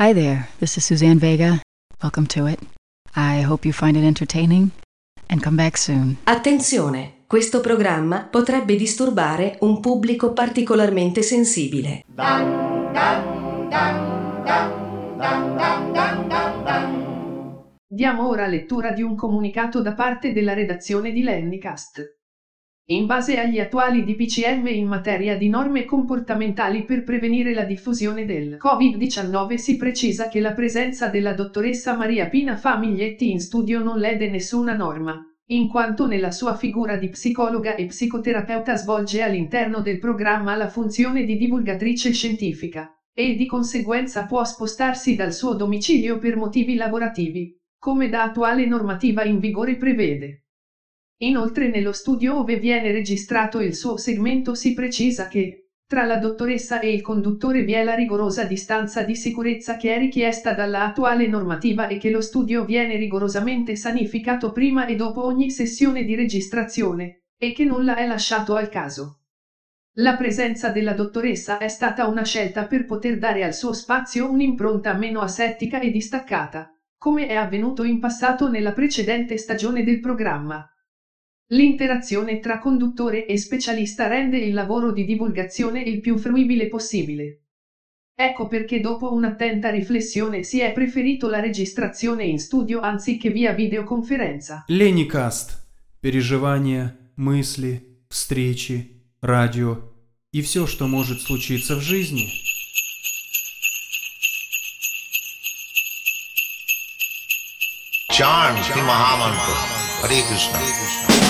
Hi there, this is Suzanne Vega. Welcome to it. I hope you find it entertaining and come back soon. Attenzione, questo programma potrebbe disturbare un pubblico particolarmente sensibile. Diamo ora lettura di un comunicato da parte della redazione di Lennycast. In base agli attuali DPCM in materia di norme comportamentali per prevenire la diffusione del Covid-19 si precisa che la presenza della dottoressa Maria Pina Famiglietti in studio non lede nessuna norma, in quanto nella sua figura di psicologa e psicoterapeuta svolge all'interno del programma la funzione di divulgatrice scientifica, e di conseguenza può spostarsi dal suo domicilio per motivi lavorativi, come da attuale normativa in vigore prevede. Inoltre nello studio dove viene registrato il suo segmento si precisa che, tra la dottoressa e il conduttore vi è la rigorosa distanza di sicurezza che è richiesta dalla attuale normativa e che lo studio viene rigorosamente sanificato prima e dopo ogni sessione di registrazione, e che nulla è lasciato al caso. La presenza della dottoressa è stata una scelta per poter dare al suo spazio un'impronta meno asettica e distaccata, come è avvenuto in passato nella precedente stagione del programma. L'interazione tra conduttore e specialista rende il lavoro di divulgazione il più fruibile possibile. Ecco perché dopo un'attenta riflessione si è preferito la registrazione in studio anziché via videoconferenza. Леникаст. Переживания, мысли, встречи, радио и все, что может случиться в жизни. Charm Shri Mahamantra. Hare Krishna.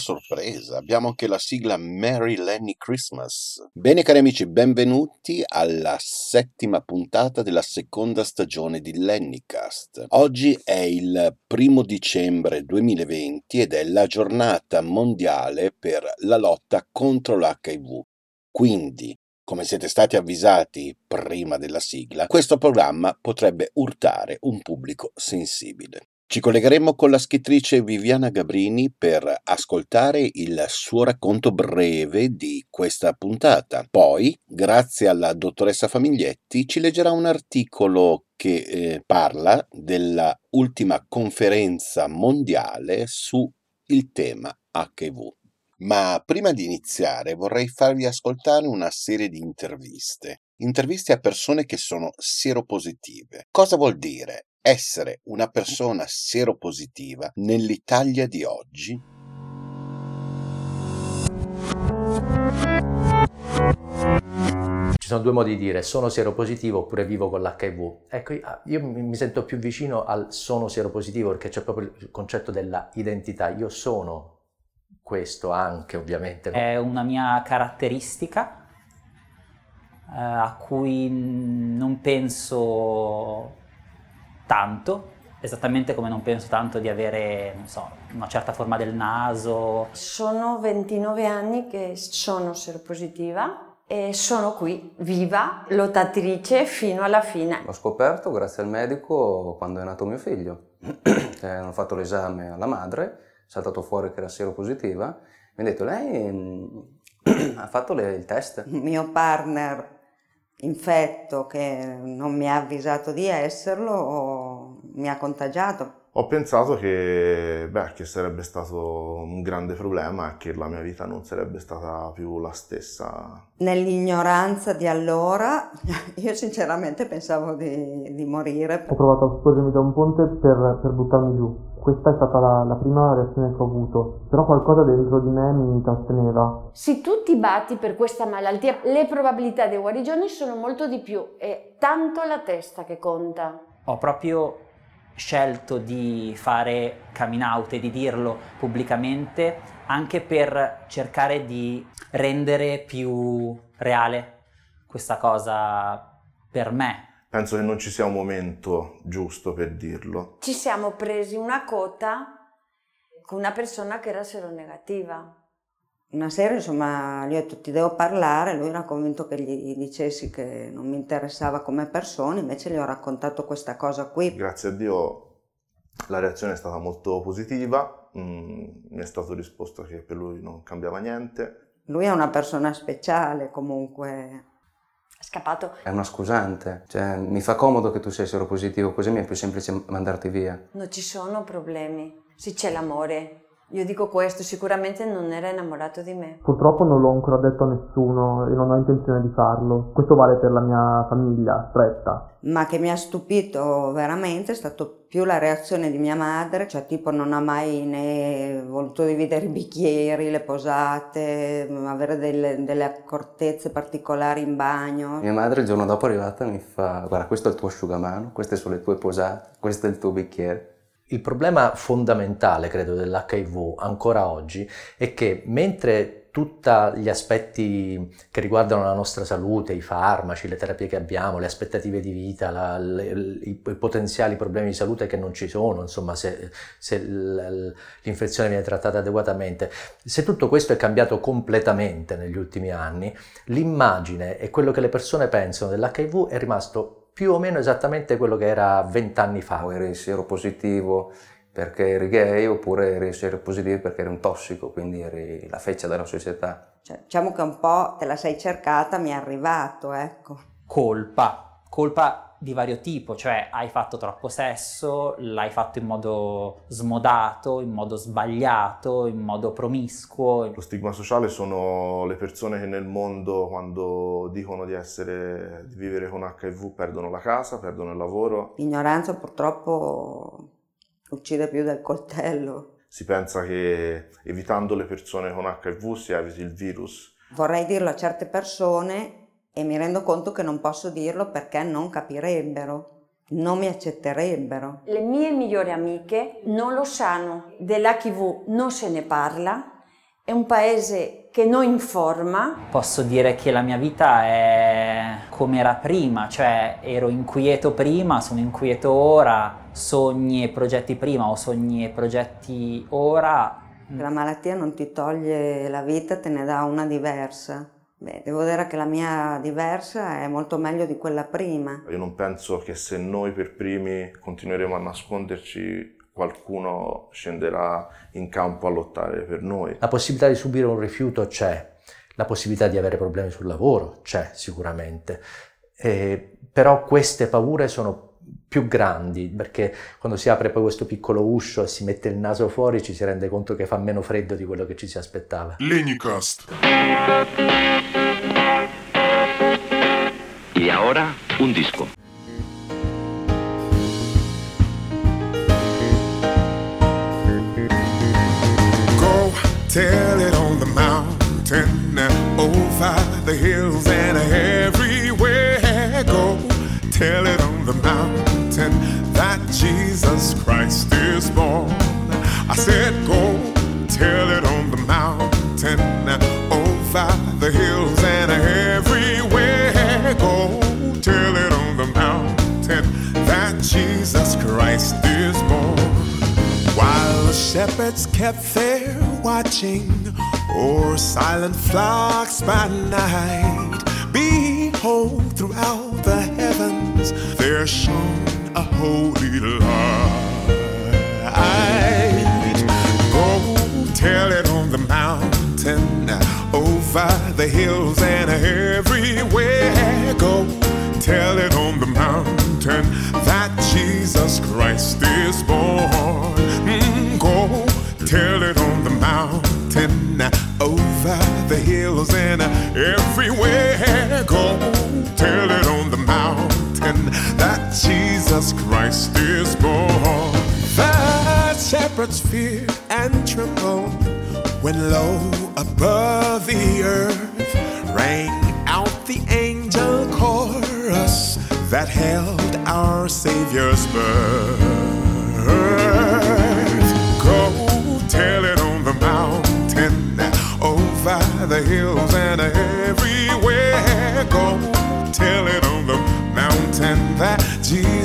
sorpresa! Abbiamo anche la sigla Merry Lenny Christmas. Bene cari amici, benvenuti alla settima puntata della seconda stagione di Lennycast. Oggi è il primo dicembre 2020 ed è la giornata mondiale per la lotta contro l'HIV. Quindi, come siete stati avvisati prima della sigla, questo programma potrebbe urtare un pubblico sensibile. Ci collegheremo con la scrittrice Viviana Gabrini per ascoltare il suo racconto breve di questa puntata. Poi, grazie alla dottoressa Famiglietti, ci leggerà un articolo che eh, parla della ultima conferenza mondiale su il tema HIV. Ma prima di iniziare vorrei farvi ascoltare una serie di interviste. Interviste a persone che sono seropositive. Cosa vuol dire essere una persona seropositiva nell'Italia di oggi? Ci sono due modi di dire, sono seropositivo oppure vivo con l'HIV. Ecco, io mi mi sento più vicino al sono seropositivo perché c'è proprio il concetto della identità. Io sono questo anche, ovviamente. È una mia caratteristica eh, a cui non penso tanto, esattamente come non penso tanto di avere, non so, una certa forma del naso. Sono 29 anni che sono seropositiva e sono qui, viva, lottatrice fino alla fine. L'ho scoperto grazie al medico quando è nato mio figlio. Eh, Hanno fatto l'esame alla madre, è saltato fuori che era seropositiva. Mi ha detto, lei mm, ha fatto le- il test? Mio partner infetto che non mi ha avvisato di esserlo mi ha contagiato. Ho pensato che, beh, che sarebbe stato un grande problema e che la mia vita non sarebbe stata più la stessa. Nell'ignoranza di allora, io sinceramente pensavo di, di morire. Ho provato a sporgermi da un ponte per, per buttarmi giù. Questa è stata la, la, prima reazione che ho avuto, però qualcosa dentro di me mi tratteneva. Se tu ti batti per questa malattia, le probabilità di guarigione sono molto di più, è tanto la testa che conta. Ho proprio scelto di fare coming out e di dirlo pubblicamente anche per cercare di rendere più reale questa cosa per me. Penso che non ci sia un momento giusto per dirlo. Ci siamo presi una cotta con una persona che era seronegativa. Una sera, insomma, gli ho detto ti devo parlare, lui era convinto che gli dicessi che non mi interessava come persona, invece gli ho raccontato questa cosa qui. Grazie a Dio la reazione è stata molto positiva, mm, mi è stato risposto che per lui non cambiava niente. Lui è una persona speciale comunque. Scappato. È una scusante, cioè mi fa comodo che tu sei seropositivo, così mi è più semplice mandarti via. Non ci sono problemi, se c'è l'amore, io dico questo, sicuramente non era innamorato di me. Purtroppo non l'ho ancora detto a nessuno e non ho intenzione di farlo. Questo vale per la mia famiglia stretta. Ma che mi ha stupito veramente è stato più la reazione di mia madre, cioè tipo non ha mai né voluto dividere i bicchieri, le posate, avere delle, delle accortezze particolari in bagno. Mia madre il giorno dopo è arrivata e mi fa guarda questo è il tuo asciugamano, queste sono le tue posate, questo è il tuo bicchiere. Il problema fondamentale, credo, dell'HIV ancora oggi è che mentre tutti gli aspetti che riguardano la nostra salute, i farmaci, le terapie che abbiamo, le aspettative di vita, la, le, i, i, potenziali problemi di salute che non ci sono, insomma, se, se l'infezione viene trattata adeguatamente, se tutto questo è cambiato completamente negli ultimi anni, l'immagine e quello che le persone pensano dell'HIV è rimasto più o meno esattamente quello che era vent'anni fa. O eri seropositivo perché eri gay oppure eri seropositivo perché eri un tossico, quindi eri la feccia della società. Cioè, diciamo che un po' te la sei cercata, mi è arrivato, ecco. Colpa, colpa di vario tipo, cioè hai fatto troppo sesso, l'hai fatto in modo smodato, in modo sbagliato, in modo promiscuo. Lo stigma sociale sono le persone che nel mondo quando dicono di essere di vivere con HIV perdono la casa, perdono il lavoro. L'ignoranza purtroppo uccide più del coltello. Si pensa che evitando le persone con HIV si eviti il virus. Vorrei dirlo a certe persone e mi rendo conto che non posso dirlo perché non capirebbero, non mi accetterebbero. Le mie migliori amiche non lo sanno, dell'HIV non se ne parla, è un paese che non informa. Posso dire che la mia vita è come era prima, cioè ero inquieto prima, sono inquieto ora, sogni e progetti prima o sogni e progetti ora. La malattia non ti toglie la vita, te ne dà una diversa. Beh, devo dire che la mia diversa è molto meglio di quella prima. Io non penso che se noi per primi continueremo a nasconderci, qualcuno scenderà in campo a lottare per noi. La possibilità di subire un rifiuto c'è, la possibilità di avere problemi sul lavoro c'è sicuramente, eh, però queste paure sono più grandi, perché quando si apre poi questo piccolo uscio e si mette il naso fuori ci si rende conto che fa meno freddo di quello che ci si aspettava. Lenicast. E ora un disco. Go tell it on the mountain, over the hills and everywhere. Go tell it Christ is born. I said, Go tell it on the mountain, over the hills and everywhere. Go tell it on the mountain that Jesus Christ is born. While the shepherds kept their watching o'er silent flocks by night, behold, throughout the heavens there shone a holy light. Go tell it on the mountain, over the hills and everywhere. Go tell it on the mountain that Jesus Christ is born. Mm, go tell it on the mountain, over the hills, and everywhere. Go tell it on the mountain that Jesus Christ is born. The shepherds fear and tremble when low above the earth rang out the angel chorus that held our Savior's birth.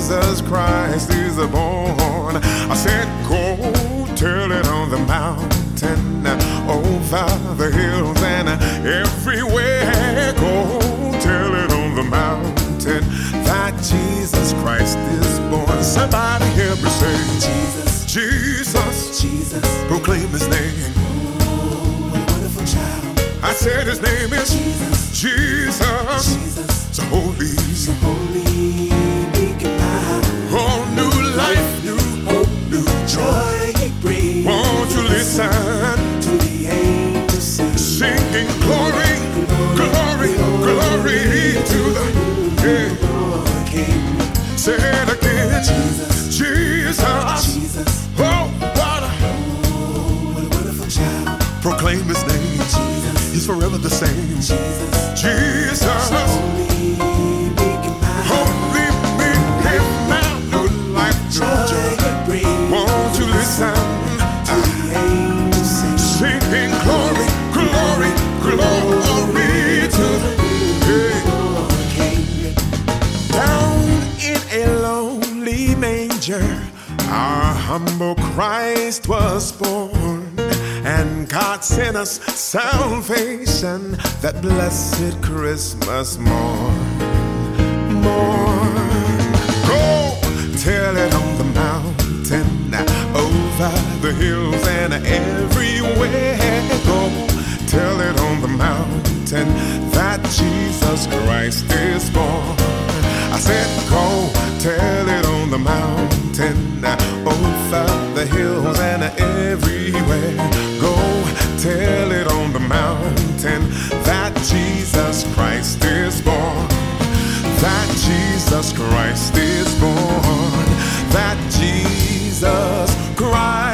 Jesus Christ is born. I said, go tell it on the mountain, over the hills and everywhere. Go tell it on the mountain that Jesus Christ is born. Somebody help me say, Jesus, Jesus, Jesus, proclaim His name. wonderful child. I said His name is Jesus, Jesus, Jesus. so holy, so holy, Listen to the angels sing, singing glory, glory, glory to the yeah. Say it again, Jesus, Jesus, oh, what a wonderful child. Proclaim His name. He's forever the same, Jesus, Jesus. Christ was born, and God sent us salvation that blessed Christmas morn. Morn. Go tell it on the mountain, over the hills and everywhere. Go tell it on the mountain that Jesus Christ is born. I said, go tell it on the mountain, over the hills and everywhere. Go tell it on the mountain that Jesus Christ is born. That Jesus Christ is born. That Jesus Christ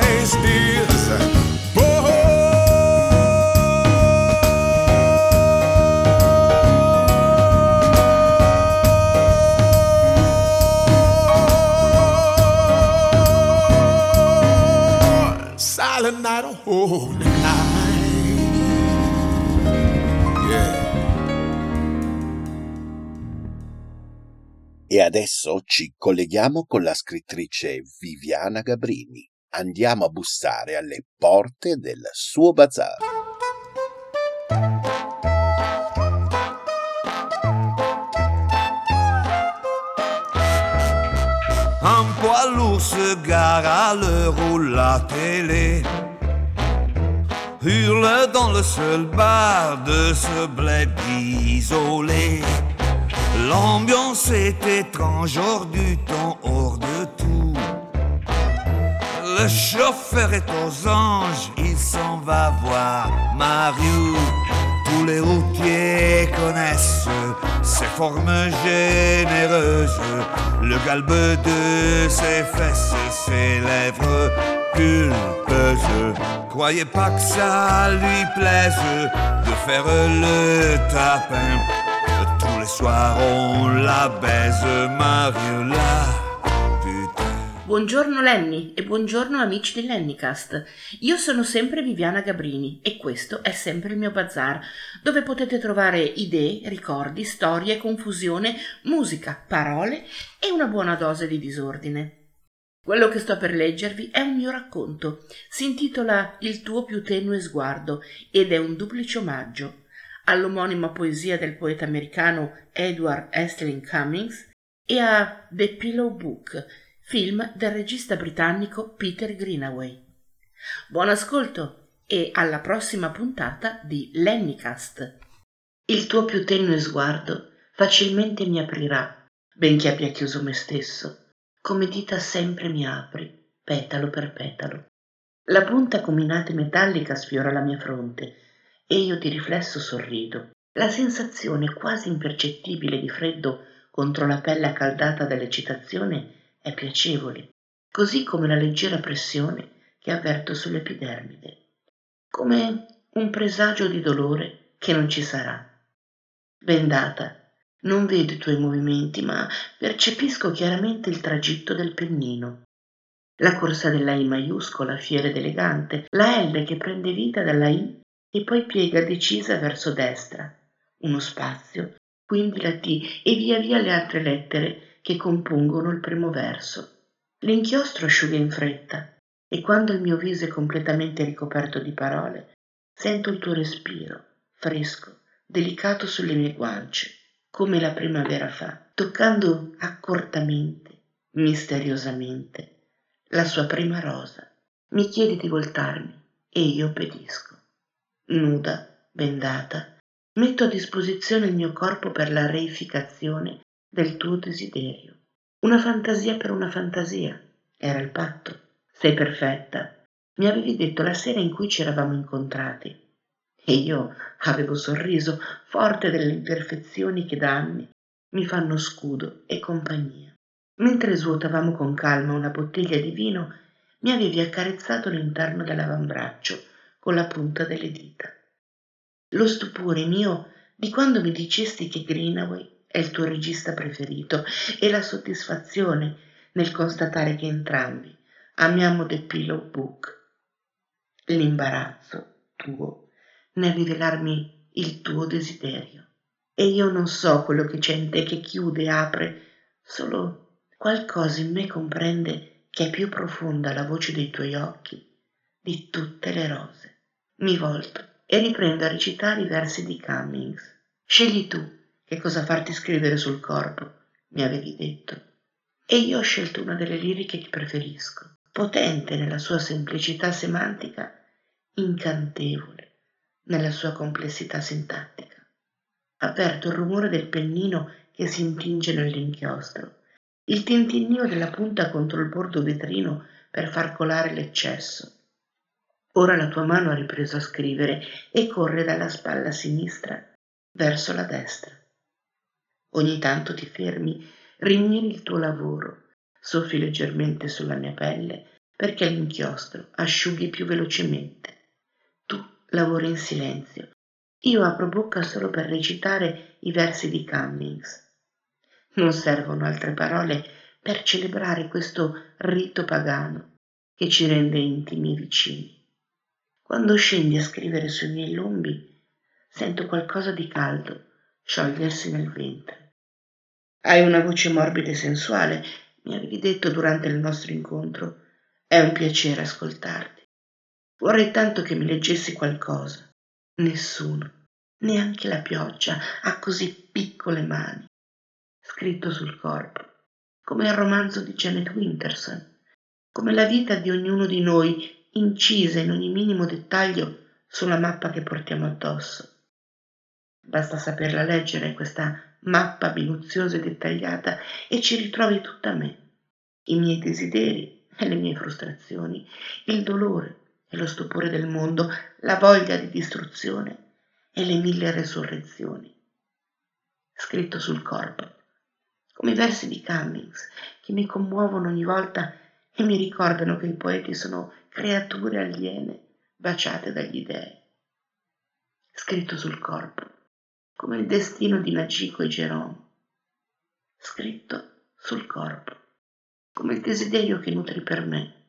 E adesso ci colleghiamo con la scrittrice Viviana Gabrini. Andiamo a bussare alle porte del suo bazar. Un poids lourd se gare à l'heure où la télé hurle dans le seul bar de ce bled isolé. L'ambiance est étrange, hors du temps, hors de tout. Le chauffeur est aux anges, il s'en va voir Mario. Tous les routiers connaissent ses formes généreuses, le galbe de ses fesses, ses lèvres pulpeuses. Croyez pas que ça lui plaise de faire le tapin. Les soirs on la baise, Mariola. Buongiorno Lenny e buongiorno amici di Lennycast. Io sono sempre Viviana Gabrini e questo è sempre il mio bazar, dove potete trovare idee, ricordi, storie, confusione, musica, parole e una buona dose di disordine. Quello che sto per leggervi è un mio racconto. Si intitola Il tuo più tenue sguardo ed è un duplice omaggio all'omonima poesia del poeta americano Edward Estling Cummings e a The Pillow Book, film del regista britannico Peter Greenaway. Buon ascolto e alla prossima puntata di Lennycast. Il tuo più tenue sguardo facilmente mi aprirà, benché abbia chiuso me stesso. come dita sempre mi apri, petalo per petalo. La punta acuminata e metallica sfiora la mia fronte e io di riflesso sorrido. La sensazione quasi impercettibile di freddo contro la pelle accaldata dall'eccitazione è piacevole, così come la leggera pressione che avverto sull'epidermide, come un presagio di dolore che non ci sarà. Bendata, non vedo i tuoi movimenti, ma percepisco chiaramente il tragitto del pennino. La corsa della I maiuscola, fiera ed elegante, la L che prende vita dalla I e poi piega decisa verso destra, uno spazio, quindi la T e via via le altre lettere che compongono il primo verso. L'inchiostro asciuga in fretta e quando il mio viso è completamente ricoperto di parole, sento il tuo respiro, fresco, delicato sulle mie guance come la primavera fa, toccando accortamente, misteriosamente, la sua prima rosa. Mi chiede di voltarmi e io obbedisco. Nuda, bendata, metto a disposizione il mio corpo per la reificazione del tuo desiderio. Una fantasia per una fantasia, era il patto. Sei perfetta. Mi avevi detto la sera in cui ci eravamo incontrati. E io avevo sorriso, forte delle imperfezioni che da anni mi fanno scudo e compagnia. Mentre svuotavamo con calma una bottiglia di vino, mi avevi accarezzato l'interno dell'avambraccio con la punta delle dita. Lo stupore mio di quando mi dicesti che Greenaway è il tuo regista preferito e la soddisfazione nel constatare che entrambi amiamo The Pillow Book. L'imbarazzo tuo nel rivelarmi il tuo desiderio. E io non so quello che c'è in te che chiude e apre, solo qualcosa in me comprende che è più profonda la voce dei tuoi occhi di tutte le rose. Mi volto e riprendo a recitare i versi di Cummings. Scegli tu che cosa farti scrivere sul corpo, mi avevi detto. E io ho scelto una delle liriche che preferisco, potente nella sua semplicità semantica, incantevole nella sua complessità sintattica. Avverto il rumore del pennino che si intinge nell'inchiostro, il tintinnio della punta contro il bordo vetrino per far colare l'eccesso. Ora la tua mano ha ripreso a scrivere e corre dalla spalla sinistra verso la destra. Ogni tanto ti fermi, rimiri il tuo lavoro, soffi leggermente sulla mia pelle perché l'inchiostro asciughi più velocemente lavoro in silenzio. Io apro bocca solo per recitare i versi di Cummings. Non servono altre parole per celebrare questo rito pagano che ci rende intimi e vicini. Quando scendi a scrivere sui miei lombi, sento qualcosa di caldo sciogliersi nel ventre. Hai una voce morbida e sensuale, mi avevi detto durante il nostro incontro. È un piacere ascoltarti. Vorrei tanto che mi leggessi qualcosa. Nessuno, neanche la pioggia, ha così piccole mani. Scritto sul corpo, come il romanzo di Janet Winterson, come la vita di ognuno di noi, incisa in ogni minimo dettaglio sulla mappa che portiamo addosso. Basta saperla leggere, questa mappa minuziosa e dettagliata, e ci ritrovi tutta me, i miei desideri e le mie frustrazioni, il dolore, e lo stupore del mondo, la voglia di distruzione e le mille resurrezioni. Scritto sul corpo, come i versi di Cummings che mi commuovono ogni volta e mi ricordano che i poeti sono creature aliene baciate dagli dei. Scritto sul corpo, come il destino di Nagico e Geromo. Scritto sul corpo, come il desiderio che nutri per me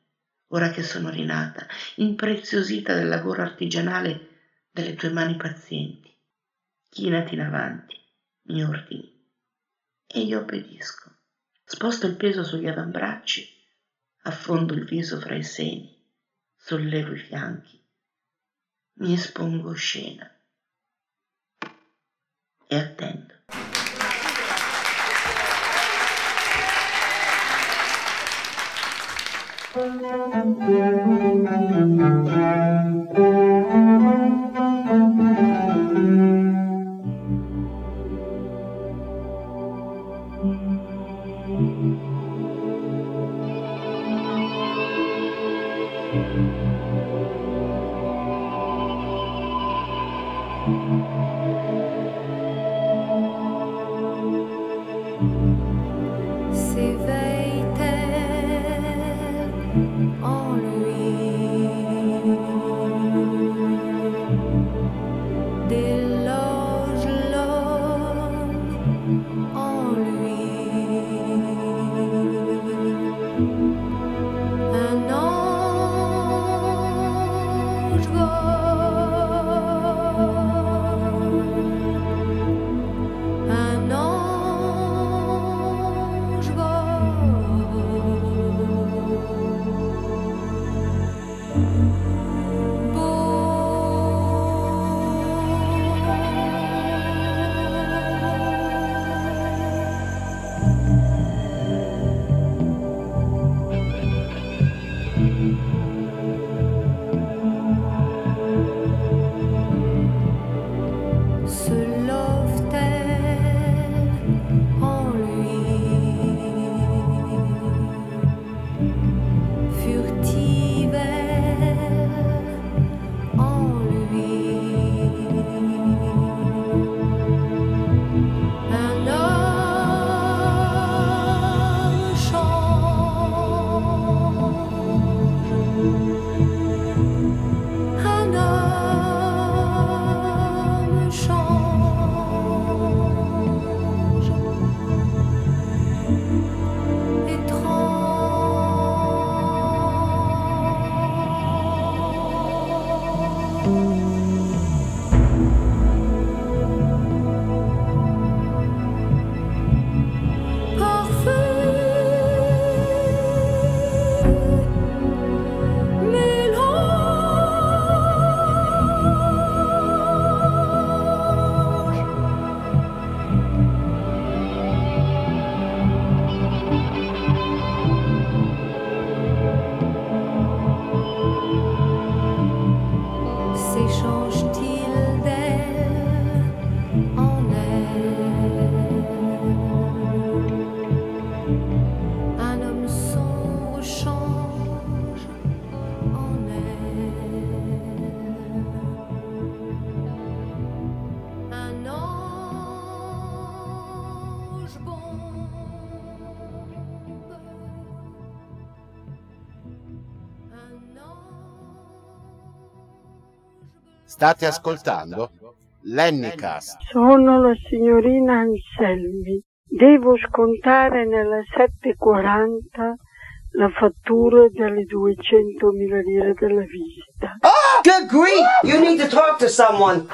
ora che sono rinata, impreziosita dal lavoro artigianale delle tue mani pazienti. Chinati in avanti, mi ordini, e io obbedisco. Sposto il peso sugli avambracci, affondo il viso fra i seni, sollevo i fianchi, mi espongo scena e attendo. Thank you. go. State ascoltando Lennycast. Sono la signorina Anselmi. Devo scontare nella 740 la fattura delle 200.000 lire della visita. Oh, good grief! You need to talk to someone.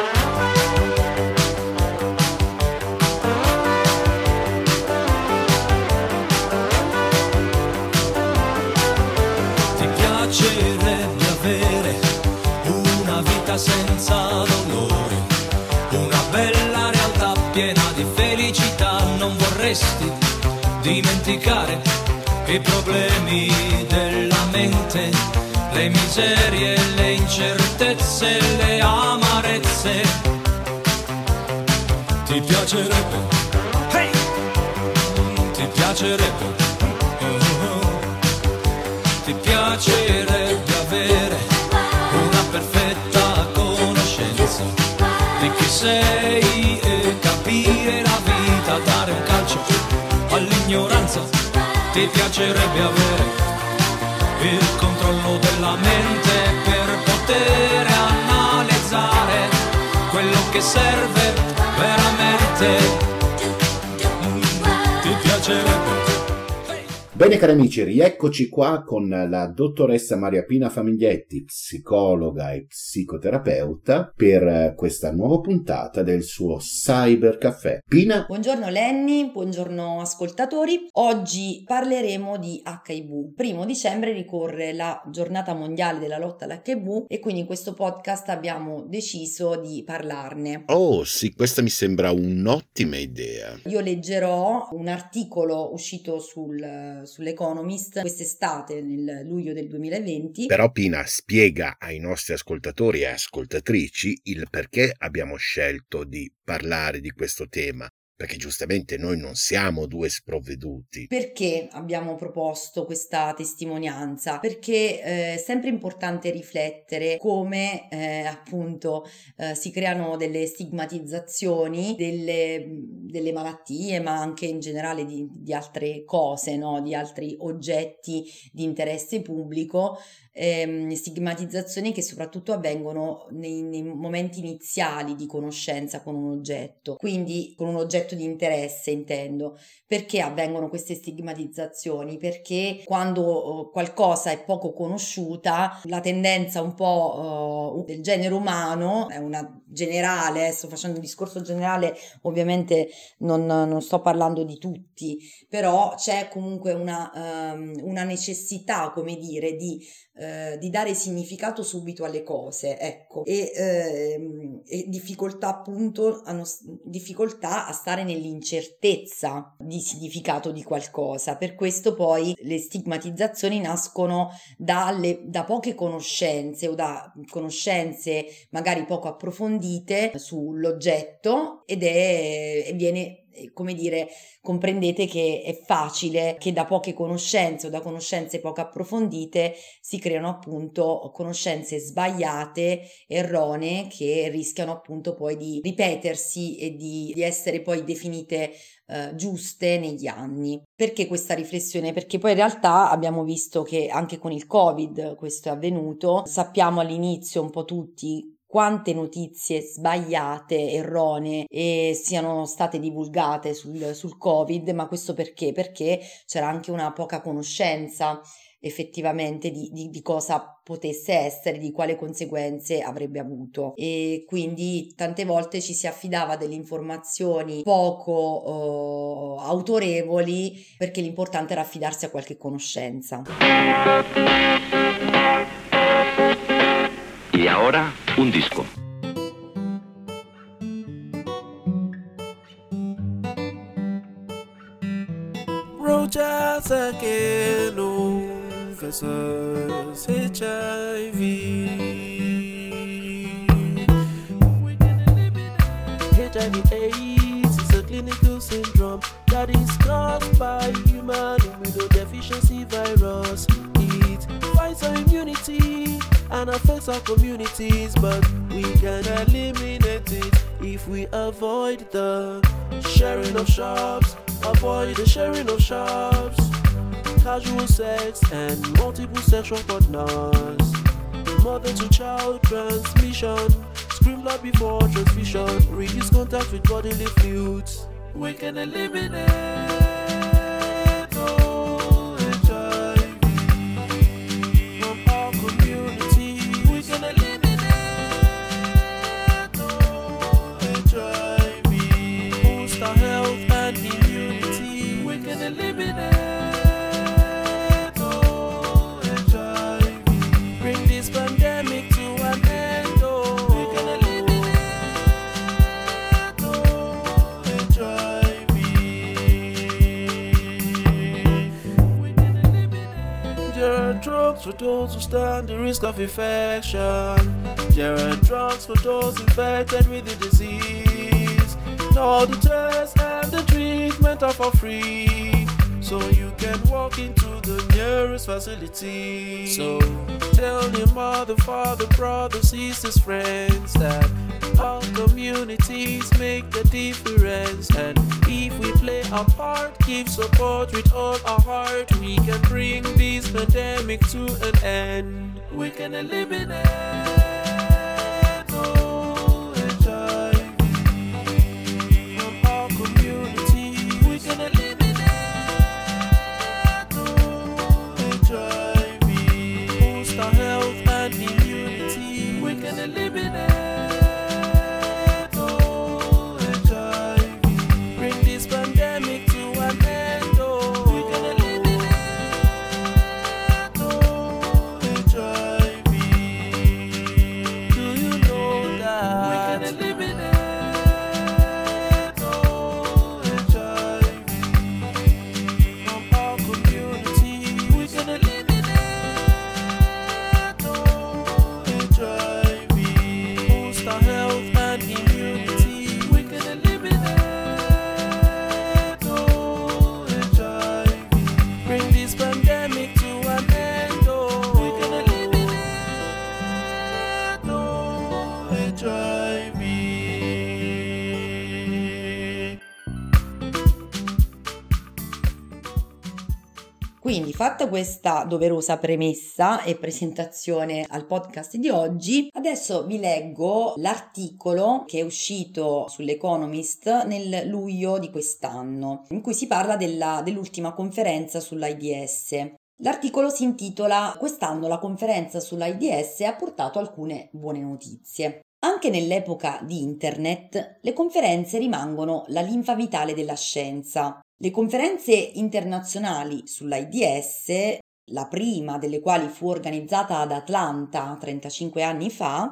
Senza dolore, una bella realtà piena di felicità, non vorresti dimenticare i problemi della mente, le miserie, le incertezze, le amarezze. Ti piacerebbe, hey! ti piacerebbe. Ti piacerebbe sei e capire la vita, dare un calcio all'ignoranza. Ti piacerebbe avere il controllo della mente per poter analizzare quello che serve veramente. Bene cari amici, rieccoci qua con la dottoressa Maria Pina Famiglietti, psicologa e psicoterapeuta, per eh, questa nuova puntata del suo Cyber Caffè. Pina, Buongiorno Lenny, buongiorno ascoltatori. Oggi parleremo di HIV. Primo dicembre ricorre la giornata mondiale della lotta all'HIV e quindi in questo podcast abbiamo deciso di parlarne. oh sì, questa mi sembra un'ottima idea. Io leggerò un articolo uscito sul, sull'Economist quest'estate, nel luglio del 2020. Però Pina spiega ai nostri ascoltatori e ascoltatrici il perché abbiamo scelto di parlare di questo tema. Perché giustamente noi non siamo due sprovveduti. Perché abbiamo proposto questa testimonianza? Perché eh, è sempre importante riflettere come eh, appunto eh, si creano delle stigmatizzazioni delle, delle malattie, ma anche in generale di, di altre cose, no? di altri oggetti di interesse pubblico ehm, stigmatizzazioni che soprattutto avvengono nei, nei, momenti iniziali di conoscenza con un oggetto, quindi con un oggetto di interesse intendo. Perché avvengono queste stigmatizzazioni? Perché quando uh, qualcosa è poco conosciuta, la tendenza un po' uh, del genere umano, è una generale, sto facendo un discorso generale, ovviamente non, non sto parlando di tutti, però c'è comunque una, um, una necessità, come dire, di eh, di dare significato subito alle cose, ecco, e, eh, e difficoltà appunto, hanno difficoltà a stare nell'incertezza di significato di qualcosa. Per questo poi le stigmatizzazioni nascono dalle, da poche conoscenze o da conoscenze magari poco approfondite sull'oggetto ed è, viene come dire, comprendete che è facile che da poche conoscenze o da conoscenze poco approfondite si creano appunto conoscenze sbagliate, erronee, che rischiano appunto poi di ripetersi e di, di essere poi definite eh, giuste negli anni. Perché questa riflessione? Perché poi in realtà abbiamo visto che anche con il Covid questo è avvenuto, sappiamo all'inizio un po' tutti quante notizie sbagliate, erronee e siano state divulgate sul, sul Covid, ma questo perché? Perché c'era anche una poca conoscenza effettivamente di, di, di, cosa potesse essere, di quale conseguenze avrebbe avuto e quindi tante volte ci si affidava delle informazioni poco uh, autorevoli perché l'importante era affidarsi a qualche conoscenza. Y ahora, un disco. Rojas again, versus HIV. HIV AIDS is a clinical syndrome that is caused by human and affects our communities, but we can eliminate it if we avoid the sharing of shops, avoid the sharing of shops, casual sex and multiple sexual partners, mother to child transmission, scream loud before transmission, reduce contact with bodily fluids. We can eliminate for those who stand the risk of infection. There are drugs for those infected with the disease. All the tests and the treatment are for free. So you can walk into the nearest facility. So tell your mother, father, brother, sisters, friends that our communities make the difference. And if we play our part, give support with all our heart, we can bring this pandemic to an end. We can eliminate questa doverosa premessa e presentazione al podcast di oggi, adesso vi leggo l'articolo che è uscito sull'Economist nel luglio di quest'anno, in cui si parla della, dell'ultima conferenza sull'AIDS. L'articolo si intitola Quest'anno la conferenza sull'AIDS ha portato alcune buone notizie. Anche nell'epoca di Internet, le conferenze rimangono la linfa vitale della scienza. Le conferenze internazionali sull'AIDS, la prima delle quali fu organizzata ad Atlanta 35 anni fa,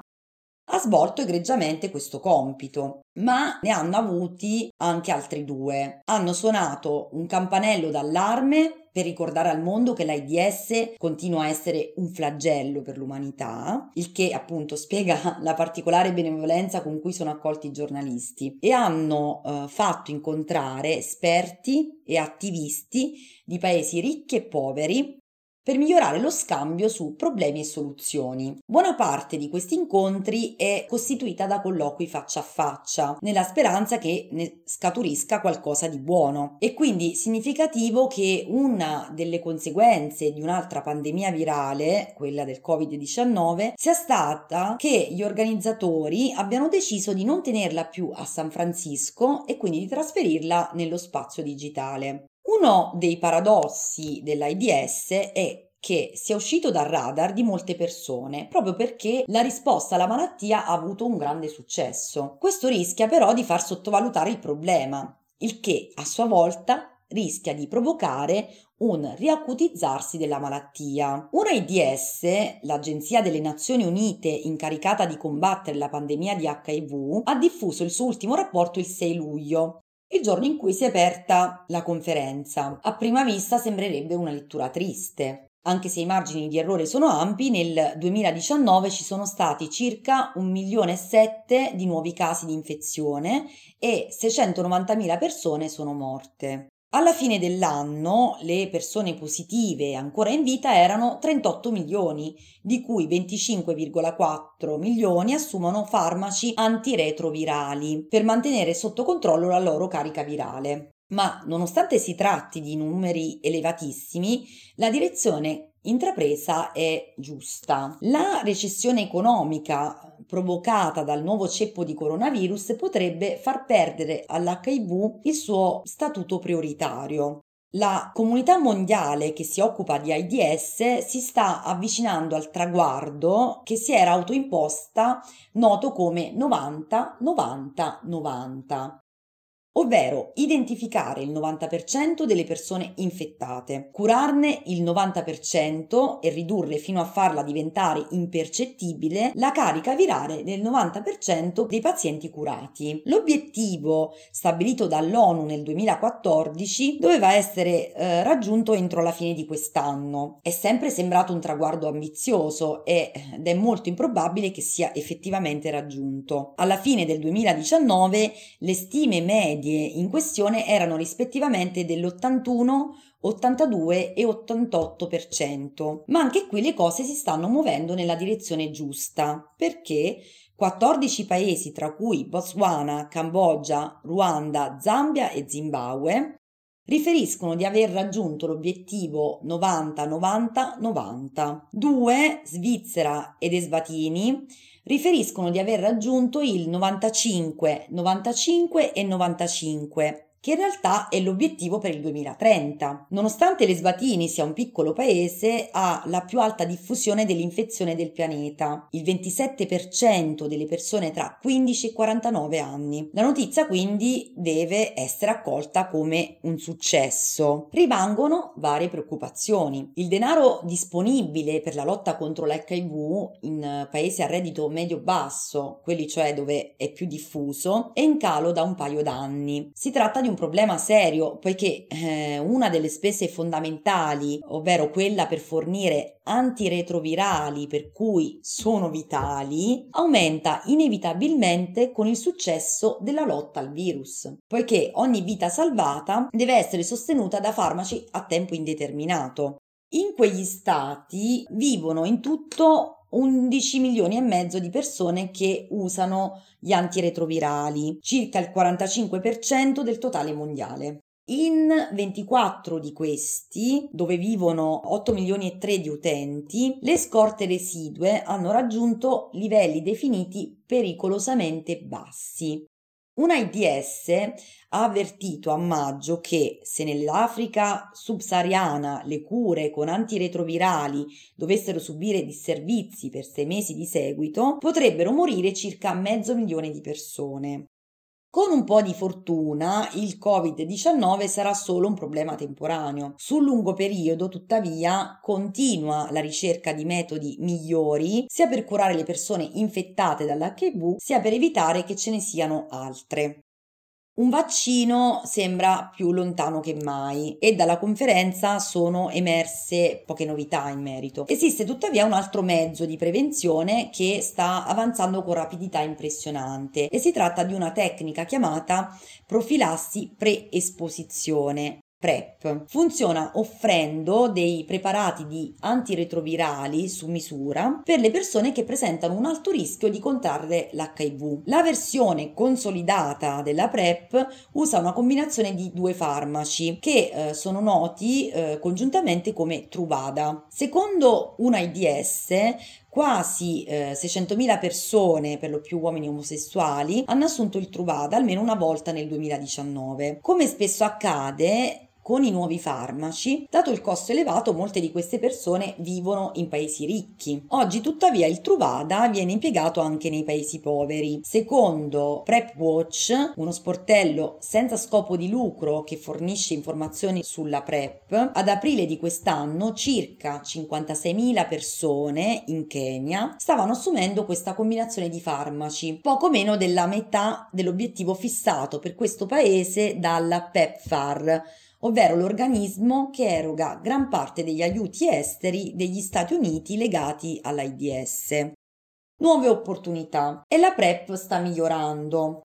ha svolto egregiamente questo compito, ma ne hanno avuti anche altri due. Hanno suonato un campanello d'allarme per ricordare al mondo che l'AIDS continua a essere un flagello per l'umanità, il che appunto spiega la particolare benevolenza con cui sono accolti i giornalisti, e hanno eh, fatto incontrare esperti e attivisti di paesi ricchi e poveri per migliorare lo scambio su problemi e soluzioni. Buona parte di questi incontri è costituita da colloqui faccia a faccia, nella speranza che ne scaturisca qualcosa di buono. È quindi significativo che una delle conseguenze di un'altra pandemia virale, quella del Covid-19, sia stata che gli organizzatori abbiano deciso di non tenerla più a San Francisco e quindi di trasferirla nello spazio digitale. Uno dei paradossi dell'AIDS è che sia uscito dal radar di molte persone proprio perché la risposta alla malattia ha avuto un grande successo. Questo rischia però di far sottovalutare il problema, il che a sua volta rischia di provocare un riacutizzarsi della malattia. UNAIDS, l'Agenzia delle Nazioni Unite incaricata di combattere la pandemia di HIV, ha diffuso il suo ultimo rapporto il 6 luglio il giorno in cui si è aperta la conferenza. A prima vista sembrerebbe una lettura triste. Anche se i margini di errore sono ampi, nel 2019 ci sono stati circa 1 milione e 7 di nuovi casi di infezione e 690.000 persone sono morte. Alla fine dell'anno le persone positive ancora in vita erano 38 milioni, di cui 25,4 milioni assumono farmaci antiretrovirali per mantenere sotto controllo la loro carica virale. Ma nonostante si tratti di numeri elevatissimi, la direzione intrapresa è giusta. La recessione economica provocata dal nuovo ceppo di coronavirus potrebbe far perdere all'HIV il suo statuto prioritario. La comunità mondiale che si occupa di AIDS si sta avvicinando al traguardo che si era autoimposta noto come 90-90-90 ovvero identificare il 90% delle persone infettate, curarne il 90% e ridurre fino a farla diventare impercettibile la carica virale del 90% dei pazienti curati. L'obiettivo stabilito dall'ONU nel 2014 doveva essere eh, raggiunto entro la fine di quest'anno. È sempre sembrato un traguardo ambizioso ed è molto improbabile che sia effettivamente raggiunto. Alla fine del 2019 le stime medie medie in questione erano rispettivamente dell'81, 82 e 88%. Ma anche qui le cose si stanno muovendo nella direzione giusta, perché 14 paesi, tra cui Botswana, Cambogia, Ruanda, Zambia e Zimbabwe, riferiscono di aver raggiunto l'obiettivo 90-90-90. Due, Svizzera ed Esvatini, riferiscono di aver raggiunto il 95, 95 e 95 che in realtà è l'obiettivo per il 2030. Nonostante l'Esbatini sia un piccolo paese, ha la più alta diffusione dell'infezione del pianeta, il 27% delle persone tra 15 e 49 anni. La notizia quindi deve essere accolta come un successo. Rimangono varie preoccupazioni. Il denaro disponibile per la lotta contro l'HIV in paesi a reddito medio-basso, quelli cioè dove è più diffuso, è in calo da un paio d'anni. Si tratta di un problema serio poiché eh, una delle spese fondamentali, ovvero quella per fornire antiretrovirali per cui sono vitali, aumenta inevitabilmente con il successo della lotta al virus, poiché ogni vita salvata deve essere sostenuta da farmaci a tempo indeterminato. In quegli stati vivono in tutto 11 milioni e mezzo di persone che usano gli antiretrovirali, circa il 45% del totale mondiale. In 24 di questi, dove vivono 8 milioni e 3 di utenti, le scorte residue hanno raggiunto livelli definiti pericolosamente bassi. Un AIDS ha avvertito a maggio che se nell'Africa subsahariana le cure con antiretrovirali dovessero subire disservizi per sei mesi di seguito, potrebbero morire circa mezzo milione di persone. Con un po' di fortuna il Covid-19 sarà solo un problema temporaneo. Sul lungo periodo, tuttavia, continua la ricerca di metodi migliori sia per curare le persone infettate dall'HIV sia per evitare che ce ne siano altre. Un vaccino sembra più lontano che mai e dalla conferenza sono emerse poche novità in merito. Esiste tuttavia un altro mezzo di prevenzione che sta avanzando con rapidità impressionante e si tratta di una tecnica chiamata profilassi pre-esposizione. PrEP funziona offrendo dei preparati di antiretrovirali su misura per le persone che presentano un alto rischio di contrarre l'HIV. La versione consolidata della PrEP usa una combinazione di due farmaci che eh, sono noti eh, congiuntamente come Truvada. Secondo un AIDS quasi eh, 600.000 persone, per lo più uomini omosessuali, hanno assunto il Truvada almeno una volta nel 2019. Come spesso accade, con i nuovi farmaci, dato il costo elevato, molte di queste persone vivono in paesi ricchi. Oggi, tuttavia, il Truvada viene impiegato anche nei paesi poveri. Secondo PrEP uno sportello senza scopo di lucro che fornisce informazioni sulla PrEP, ad aprile di quest'anno circa 56.000 persone in Kenya stavano assumendo questa combinazione di farmaci, poco meno della metà dell'obiettivo fissato per questo paese dalla PEPFAR ovvero l'organismo che eroga gran parte degli aiuti esteri degli Stati Uniti legati all'AIDS. Nuove opportunità e la PrEP sta migliorando.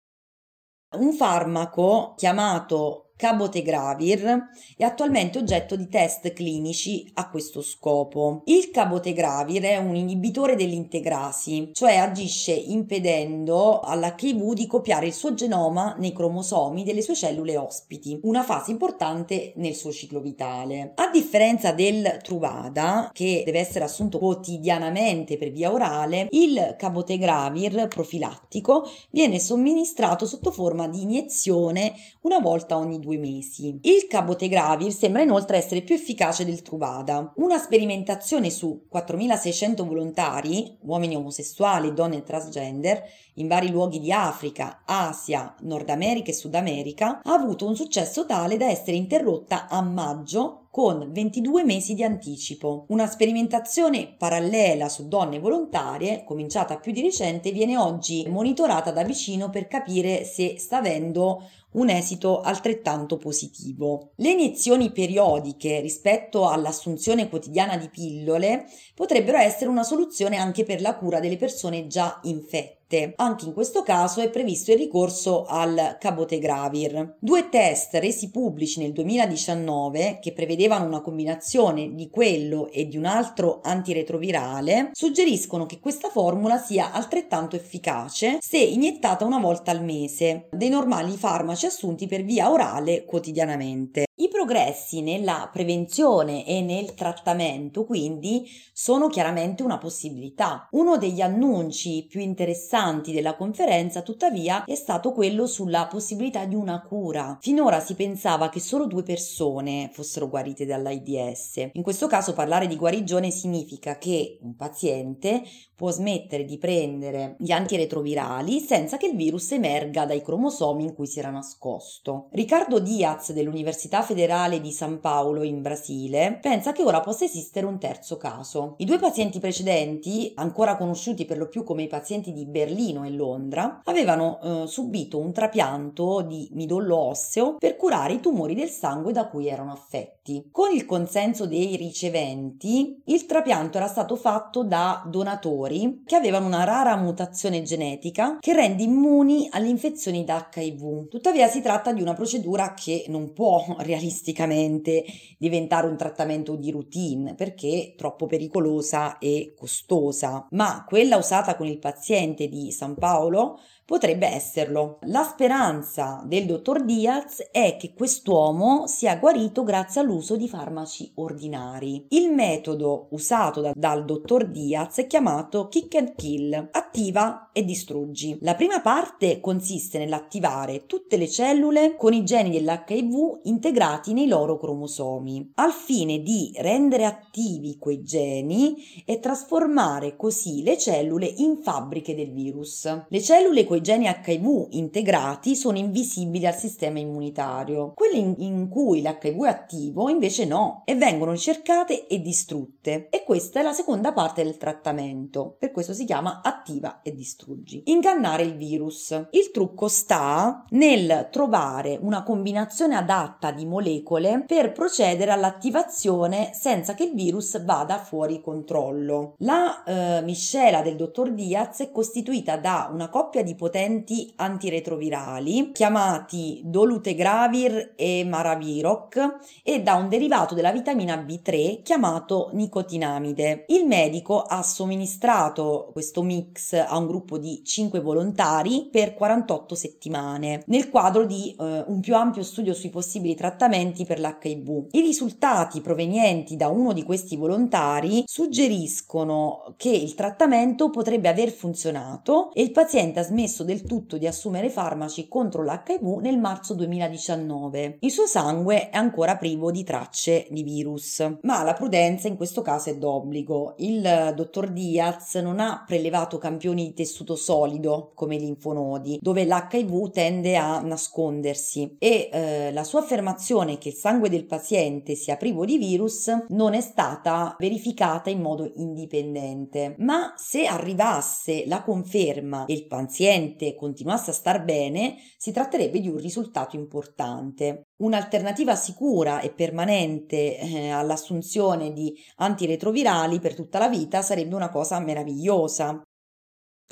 Un farmaco chiamato Cabotegravir è attualmente oggetto di test clinici a questo scopo. Il cabotegravir è un inibitore dell'integrasi, cioè agisce impedendo all'HIV di copiare il suo genoma nei cromosomi delle sue cellule ospiti, una fase importante nel suo ciclo vitale. A differenza del Truvada, che deve essere assunto quotidianamente per via orale, il cabotegravir profilattico viene somministrato sotto forma di iniezione una volta ogni due due mesi. Il cabotegravir sembra inoltre essere più efficace del Truvada. Una sperimentazione su 4.600 volontari, uomini omosessuali e donne transgender, in vari luoghi di Africa, Asia, Nord America e Sud America, ha avuto un successo tale da essere interrotta a maggio con 22 mesi di anticipo. Una sperimentazione parallela su donne volontarie, cominciata più di recente, viene oggi monitorata da vicino per capire se sta avendo un esito altrettanto positivo. Le iniezioni periodiche rispetto all'assunzione quotidiana di pillole potrebbero essere una soluzione anche per la cura delle persone già infette anche in questo caso è previsto il ricorso al cabotegravir. Due test resi pubblici nel 2019 che prevedevano una combinazione di quello e di un altro antiretrovirale suggeriscono che questa formula sia altrettanto efficace se iniettata una volta al mese dei normali farmaci assunti per via orale quotidianamente. I progressi nella prevenzione e nel trattamento quindi sono chiaramente una possibilità. Uno degli annunci più interessanti della conferenza tuttavia è stato quello sulla possibilità di una cura. Finora si pensava che solo due persone fossero guarite dall'AIDS. In questo caso parlare di guarigione significa che un paziente può smettere di prendere gli antiretrovirali senza che il virus emerga dai cromosomi in cui si era nascosto. Riccardo Diaz dell'Università federale di San Paolo in Brasile pensa che ora possa esistere un terzo caso. I due pazienti precedenti, ancora conosciuti per lo più come i pazienti di Berlino e Londra, avevano eh, subito un trapianto di midollo osseo per curare i tumori del sangue da cui erano affetti. Con il consenso dei riceventi, il trapianto era stato fatto da donatori che avevano una rara mutazione genetica che rende immuni alle infezioni da HIV. Tuttavia si tratta di una procedura che non può realisticamente diventare un trattamento di routine perché troppo pericolosa e costosa, ma quella usata con il paziente di San Paolo potrebbe esserlo. La speranza del dottor Diaz è che quest'uomo sia guarito grazie all'uso di farmaci ordinari. Il metodo usato da- dal dottor Diaz è chiamato kick and kill, attiva e distruggi. La prima parte consiste nell'attivare tutte le cellule con i geni dell'HIV integrati nei loro cromosomi, al fine di rendere attivi quei geni e trasformare così le cellule in fabbriche del virus. Le cellule coi geni HIV integrati sono invisibili al sistema immunitario, quelle in, in cui l'HIV è attivo invece no e vengono ricercate e distrutte. E questa è la seconda parte del trattamento, per questo si chiama attiva e distruggi. Ingannare il virus. Il trucco sta nel trovare una combinazione adatta di molecole per procedere all'attivazione senza che il virus vada fuori controllo. La eh, miscela del dottor Diaz è costituita da una coppia di potenti antiretrovirali chiamati dolutegravir e maraviroc e da un derivato della vitamina B3 chiamato nicotinamide. Il medico ha somministrato questo mix a un gruppo di 5 volontari per 48 settimane nel quadro di eh, un più ampio studio sui possibili trattamenti per l'HIV. I risultati provenienti da uno di questi volontari suggeriscono che il trattamento potrebbe aver funzionato e il paziente ha smesso del tutto di assumere farmaci contro l'HIV nel marzo 2019. Il suo sangue è ancora privo di tracce di virus, ma la prudenza in questo caso è d'obbligo. Il dottor Diaz non ha prelevato campioni di tessuto solido come linfonodi, dove l'HIV tende a nascondersi e eh, la sua affermazione che il sangue del paziente sia privo di virus non è stata verificata in modo indipendente. Ma se arrivasse la conferma e il paziente continuasse a star bene, si tratterebbe di un risultato importante. Un'alternativa sicura e permanente eh, all'assunzione di antiretrovirali per tutta la vita sarebbe una cosa meravigliosa.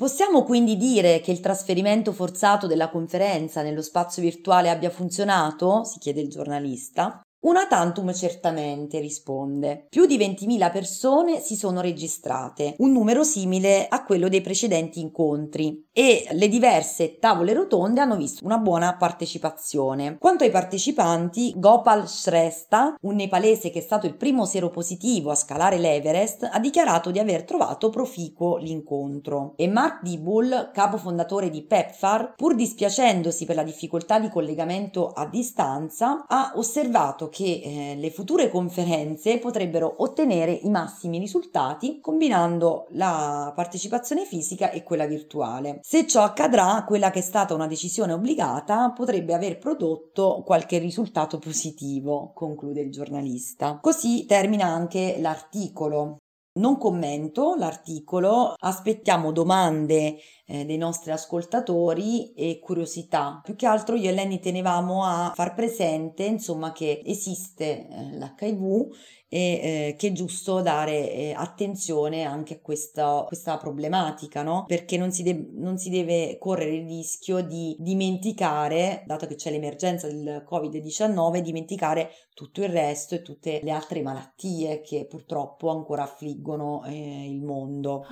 Possiamo quindi dire che il trasferimento forzato della conferenza nello spazio virtuale abbia funzionato? si chiede il giornalista. Una tantum certamente, risponde. Più di 20.000 persone si sono registrate, un numero simile a quello dei precedenti incontri, e le diverse tavole rotonde hanno visto una buona partecipazione. Quanto ai partecipanti, Gopal Shrestha, un nepalese che è stato il primo seropositivo a scalare l'Everest, ha dichiarato di aver trovato proficuo l'incontro. E Mark Dibul, capo fondatore di PEPFAR, pur dispiacendosi per la difficoltà di collegamento a distanza, ha osservato che eh, le future conferenze potrebbero ottenere i massimi risultati combinando la partecipazione fisica e quella virtuale. Se ciò accadrà, quella che è stata una decisione obbligata potrebbe aver prodotto qualche risultato positivo, conclude il giornalista. Così termina anche l'articolo. Non commento l'articolo, aspettiamo domande eh, dei nostri ascoltatori e curiosità. Più che altro io e Lenny tenevamo a far presente, insomma, che esiste eh, l'HIV e eh, che è giusto dare eh, attenzione anche a questa, questa problematica, no? Perché non si, de- non si deve correre il rischio di dimenticare, dato che c'è l'emergenza del Covid-19, dimenticare tutto il resto e tutte le altre malattie che purtroppo ancora affliggono eh, il mondo.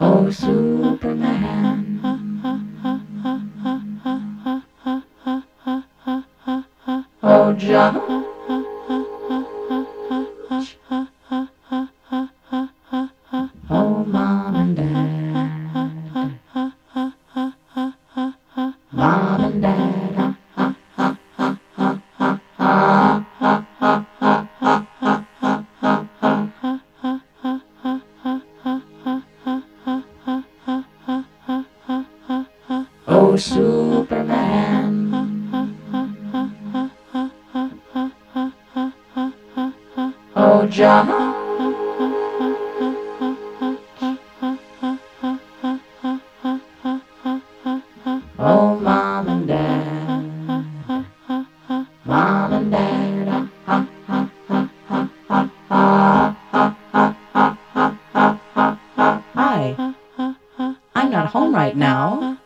Oh, Superman. Oh, John. Oh, home right now,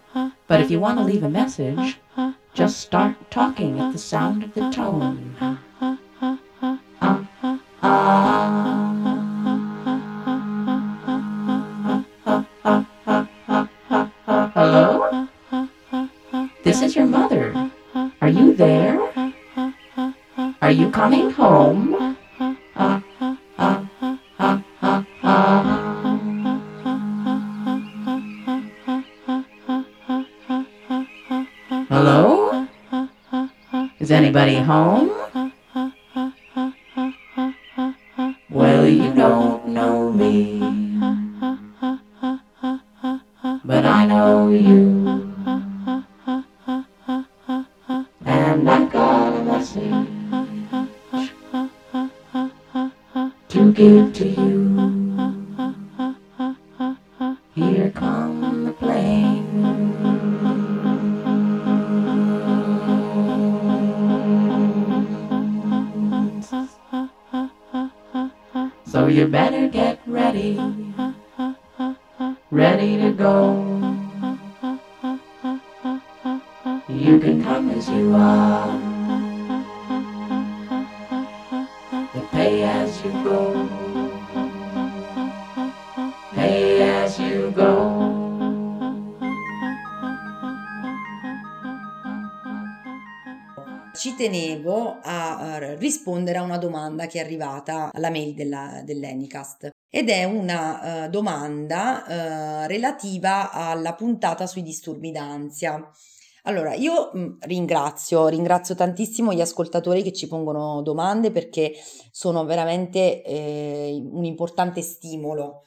but if you want to leave a message, just start talking at the sound of the tone. Home? Che è arrivata alla mail della, dell'Enicast ed è una eh, domanda eh, relativa alla puntata sui disturbi d'ansia. Allora, io mh, ringrazio, ringrazio tantissimo gli ascoltatori che ci pongono domande perché sono veramente eh, un importante stimolo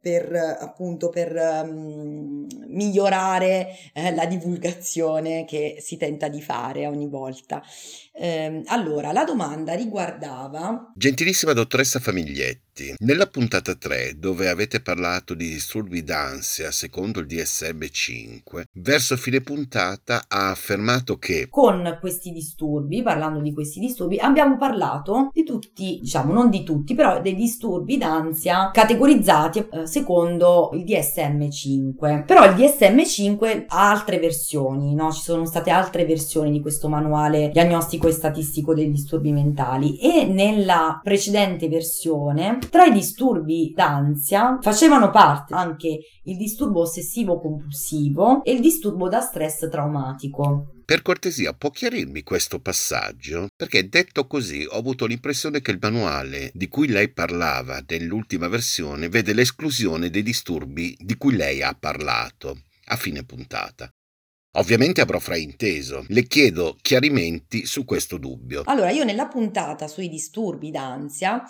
per appunto per um, migliorare eh, la divulgazione che si tenta di fare ogni volta. Eh, allora, la domanda riguardava Gentilissima dottoressa Famiglietti, nella puntata 3, dove avete parlato di disturbi d'ansia secondo il DSM-5, verso fine puntata ha affermato che con questi disturbi, parlando di questi disturbi, abbiamo parlato di tutti, diciamo non di tutti, però dei disturbi d'ansia categorizzati eh, secondo il DSM-5. Però il DSM-5 ha altre versioni, no? Ci sono state altre versioni di questo manuale diagnostico e statistico dei disturbi mentali e nella precedente versione tra i disturbi d'ansia facevano parte anche il disturbo ossessivo compulsivo e il disturbo da stress traumatico. Per cortesia, può chiarirmi questo passaggio? Perché detto così ho avuto l'impressione che il manuale di cui lei parlava nell'ultima versione vede l'esclusione dei disturbi di cui lei ha parlato a fine puntata. Ovviamente avrò frainteso. Le chiedo chiarimenti su questo dubbio. Allora, io nella puntata sui disturbi d'ansia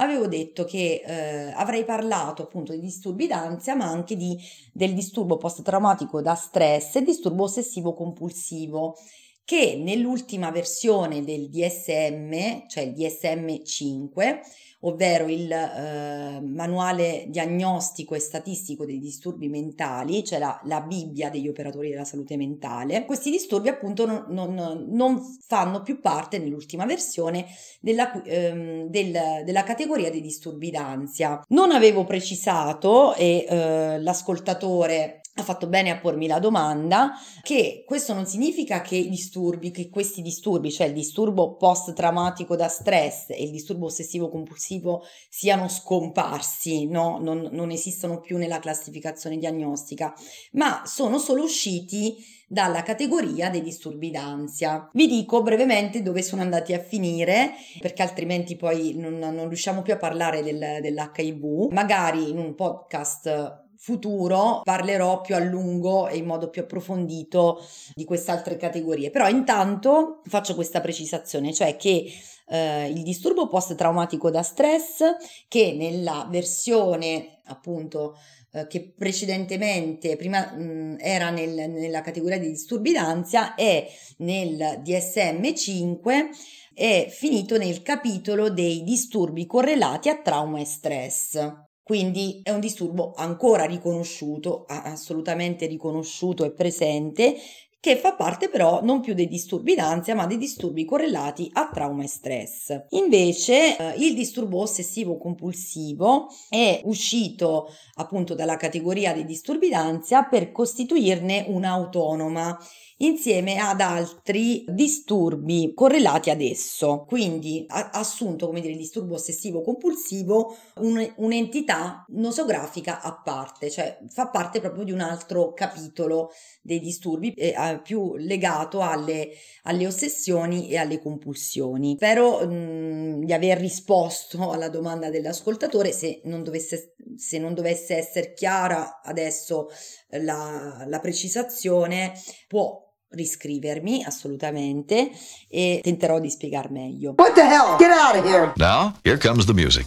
avevo detto che eh, avrei parlato appunto di disturbi d'ansia, ma anche di, del disturbo post-traumatico da stress e disturbo ossessivo compulsivo che nell'ultima versione del DSM, cioè il DSM 5, ovvero il eh, manuale diagnostico e statistico dei disturbi mentali, cioè la, la, Bibbia degli operatori della salute mentale, questi disturbi appunto non, non, non fanno più parte nell'ultima versione della, ehm, del, della categoria dei disturbi d'ansia. Non avevo precisato e eh, l'ascoltatore ha fatto bene a pormi la domanda che questo non significa che i disturbi, che questi disturbi, cioè il disturbo post-traumatico da stress e il disturbo ossessivo compulsivo siano scomparsi, no? non, non esistono più nella classificazione diagnostica, ma sono solo usciti dalla categoria dei disturbi d'ansia. Vi dico brevemente dove sono andati a finire, perché altrimenti poi non, non riusciamo più a parlare del, dell'HIV. Magari in un podcast futuro parlerò più a lungo e in modo più approfondito di queste altre categorie. Però intanto faccio questa precisazione, cioè che eh, il disturbo post-traumatico da stress, che nella versione appunto eh, che precedentemente prima mh, era nel, nella categoria di disturbi d'ansia è nel DSM-5 è finito nel capitolo dei disturbi correlati a trauma e stress. Quindi è un disturbo ancora riconosciuto, assolutamente riconosciuto e presente, che fa parte però non più dei disturbi d'ansia, ma dei disturbi correlati a trauma e stress. Invece eh, il disturbo ossessivo compulsivo è uscito appunto dalla categoria dei disturbi d'ansia per costituirne una autonoma insieme ad altri disturbi correlati ad esso. Quindi ha assunto, come dire, disturbo ossessivo compulsivo un- un'entità nosografica a parte, cioè fa parte proprio di un altro capitolo dei disturbi eh, eh, più legato alle, alle ossessioni e alle compulsioni. Spero mh, di aver risposto alla domanda dell'ascoltatore, se non dovesse, se non dovesse essere chiara adesso la, la precisazione, può riscrivermi assolutamente e tenterò di spiegar meglio. What the hell? Get out of here! Now, here comes the music.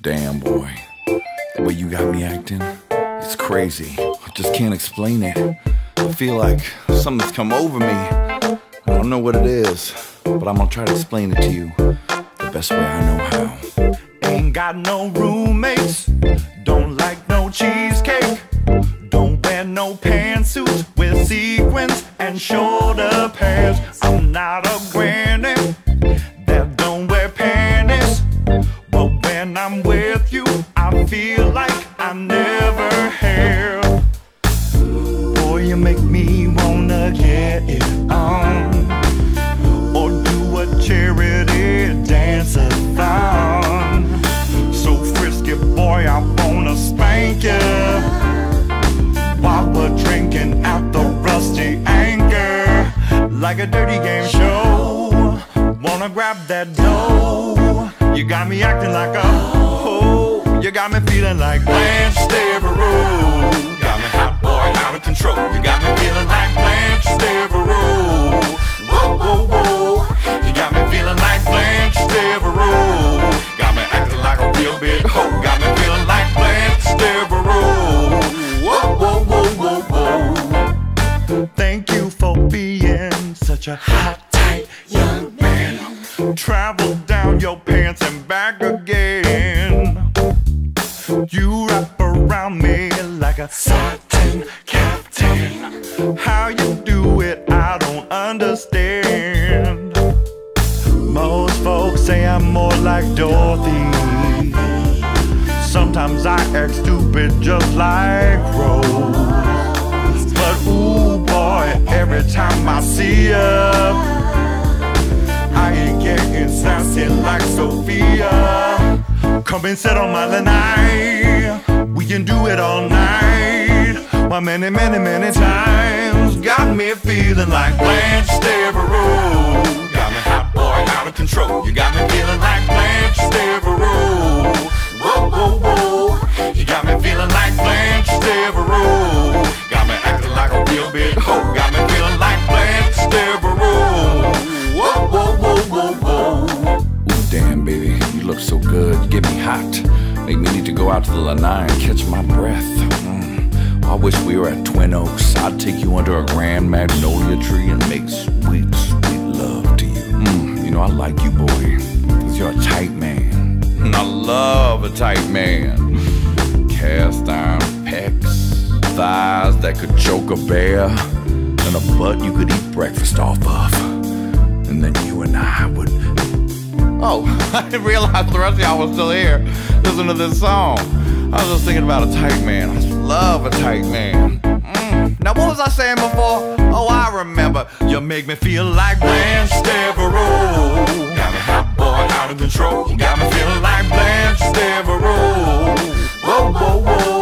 Damn, boy. The way you got me acting, it's crazy. I just can't explain it. I feel like something's come over me. I don't know what it is, but I'm gonna try to explain it to you the best way I know how. Ain't got no roommates, don't like no cheesecake, not a big hoe. Got me feeling like Blanche Devereaux. Whoa, whoa, whoa, whoa, whoa. Ooh, damn, baby, you look so good. Get me hot. Make me need to go out to the lanai and catch my breath. Mm. I wish we were at Twin Oaks. I'd take you under a grand magnolia tree and make sweet, sweet love to you. Mm, you know, I like you, boy, because you're a tight man. And I love a tight man. Cast iron thighs that could choke a bear, and a butt you could eat breakfast off of. And then you and I would Oh, I didn't realize the rest of y'all was still here listening to this song. I was just thinking about a tight man. I love a tight man. Mm. Now, what was I saying before? Oh, I remember. You make me feel like Blanche Devereaux. Got me hot boy out of control. Got me feeling like Blanche Devereaux. Whoa, whoa, whoa.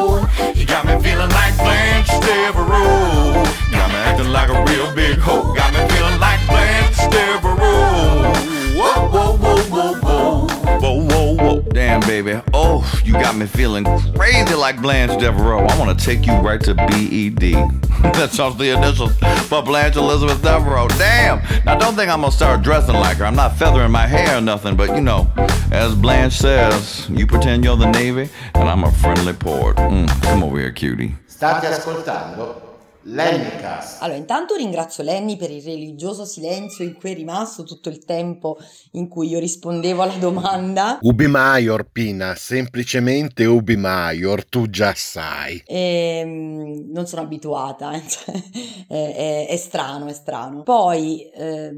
Devereaux. Got me acting like a real big hoe. Got me feeling like Blanche Devereaux. Whoa, whoa, whoa, whoa, whoa. Whoa, whoa. Damn, baby. Oh, you got me feeling crazy like Blanche Devereaux. I want to take you right to BED. That's off the initials for Blanche Elizabeth Devereaux. Damn. Now, don't think I'm to start dressing like her. I'm not feathering my hair or nothing, but you know, as Blanche says, you pretend you're the Navy, and I'm a friendly port. Mm, come over here, cutie. State ascoltando Lennycast. Allora, intanto ringrazio Lenny per il religioso silenzio in cui è rimasto tutto il tempo in cui io rispondevo alla domanda. Ubi Maior, Pina, semplicemente Ubi Maior, tu già sai. E, mm, non sono abituata, eh, cioè, è, è- è strano, è strano. Poi eh,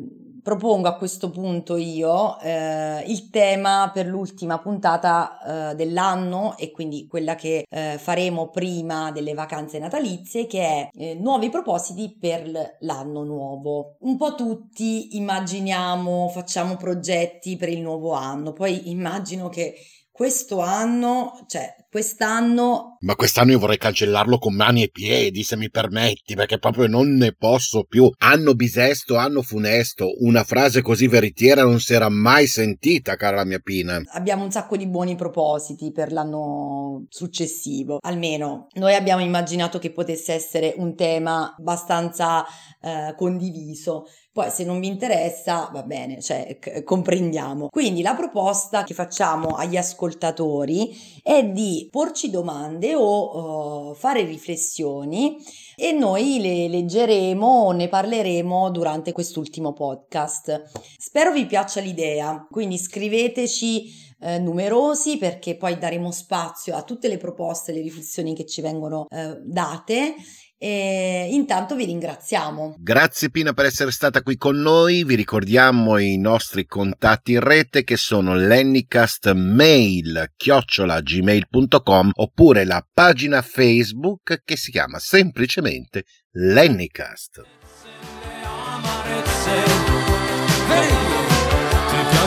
propongo a questo punto io eh, il tema per l'ultima puntata eh, dell'anno e quindi quella che eh, faremo prima delle vacanze natalizie, che è eh, nuovi propositi per l'anno nuovo. Un po' tutti immaginiamo, facciamo progetti per il nuovo anno, poi immagino che questo anno, cioè quest'anno Ma quest'anno io vorrei cancellarlo con mani e piedi, se mi permetti, perché proprio non ne posso più. Anno bisesto, anno funesto, una frase così veritiera non si era mai sentita, cara la mia Pina. abbiamo un sacco di buoni propositi per l'anno successivo. Almeno noi abbiamo immaginato che potesse essere un tema abbastanza eh, condiviso. Poi se non vi interessa, va bene, cioè c- comprendiamo. Quindi la proposta che facciamo agli ascoltatori è di porci domande o eh, fare riflessioni e noi le leggeremo o ne parleremo durante quest'ultimo podcast. Spero vi piaccia l'idea, quindi scriveteci eh, numerosi perché poi daremo spazio a tutte le proposte e le riflessioni che ci vengono eh, date e intanto vi ringraziamo. Grazie Pina per essere stata qui con noi, vi ricordiamo i nostri contatti in rete che sono lennycastmail chiocciola gmail.com oppure la pagina Facebook che si chiama semplicemente Lennycast.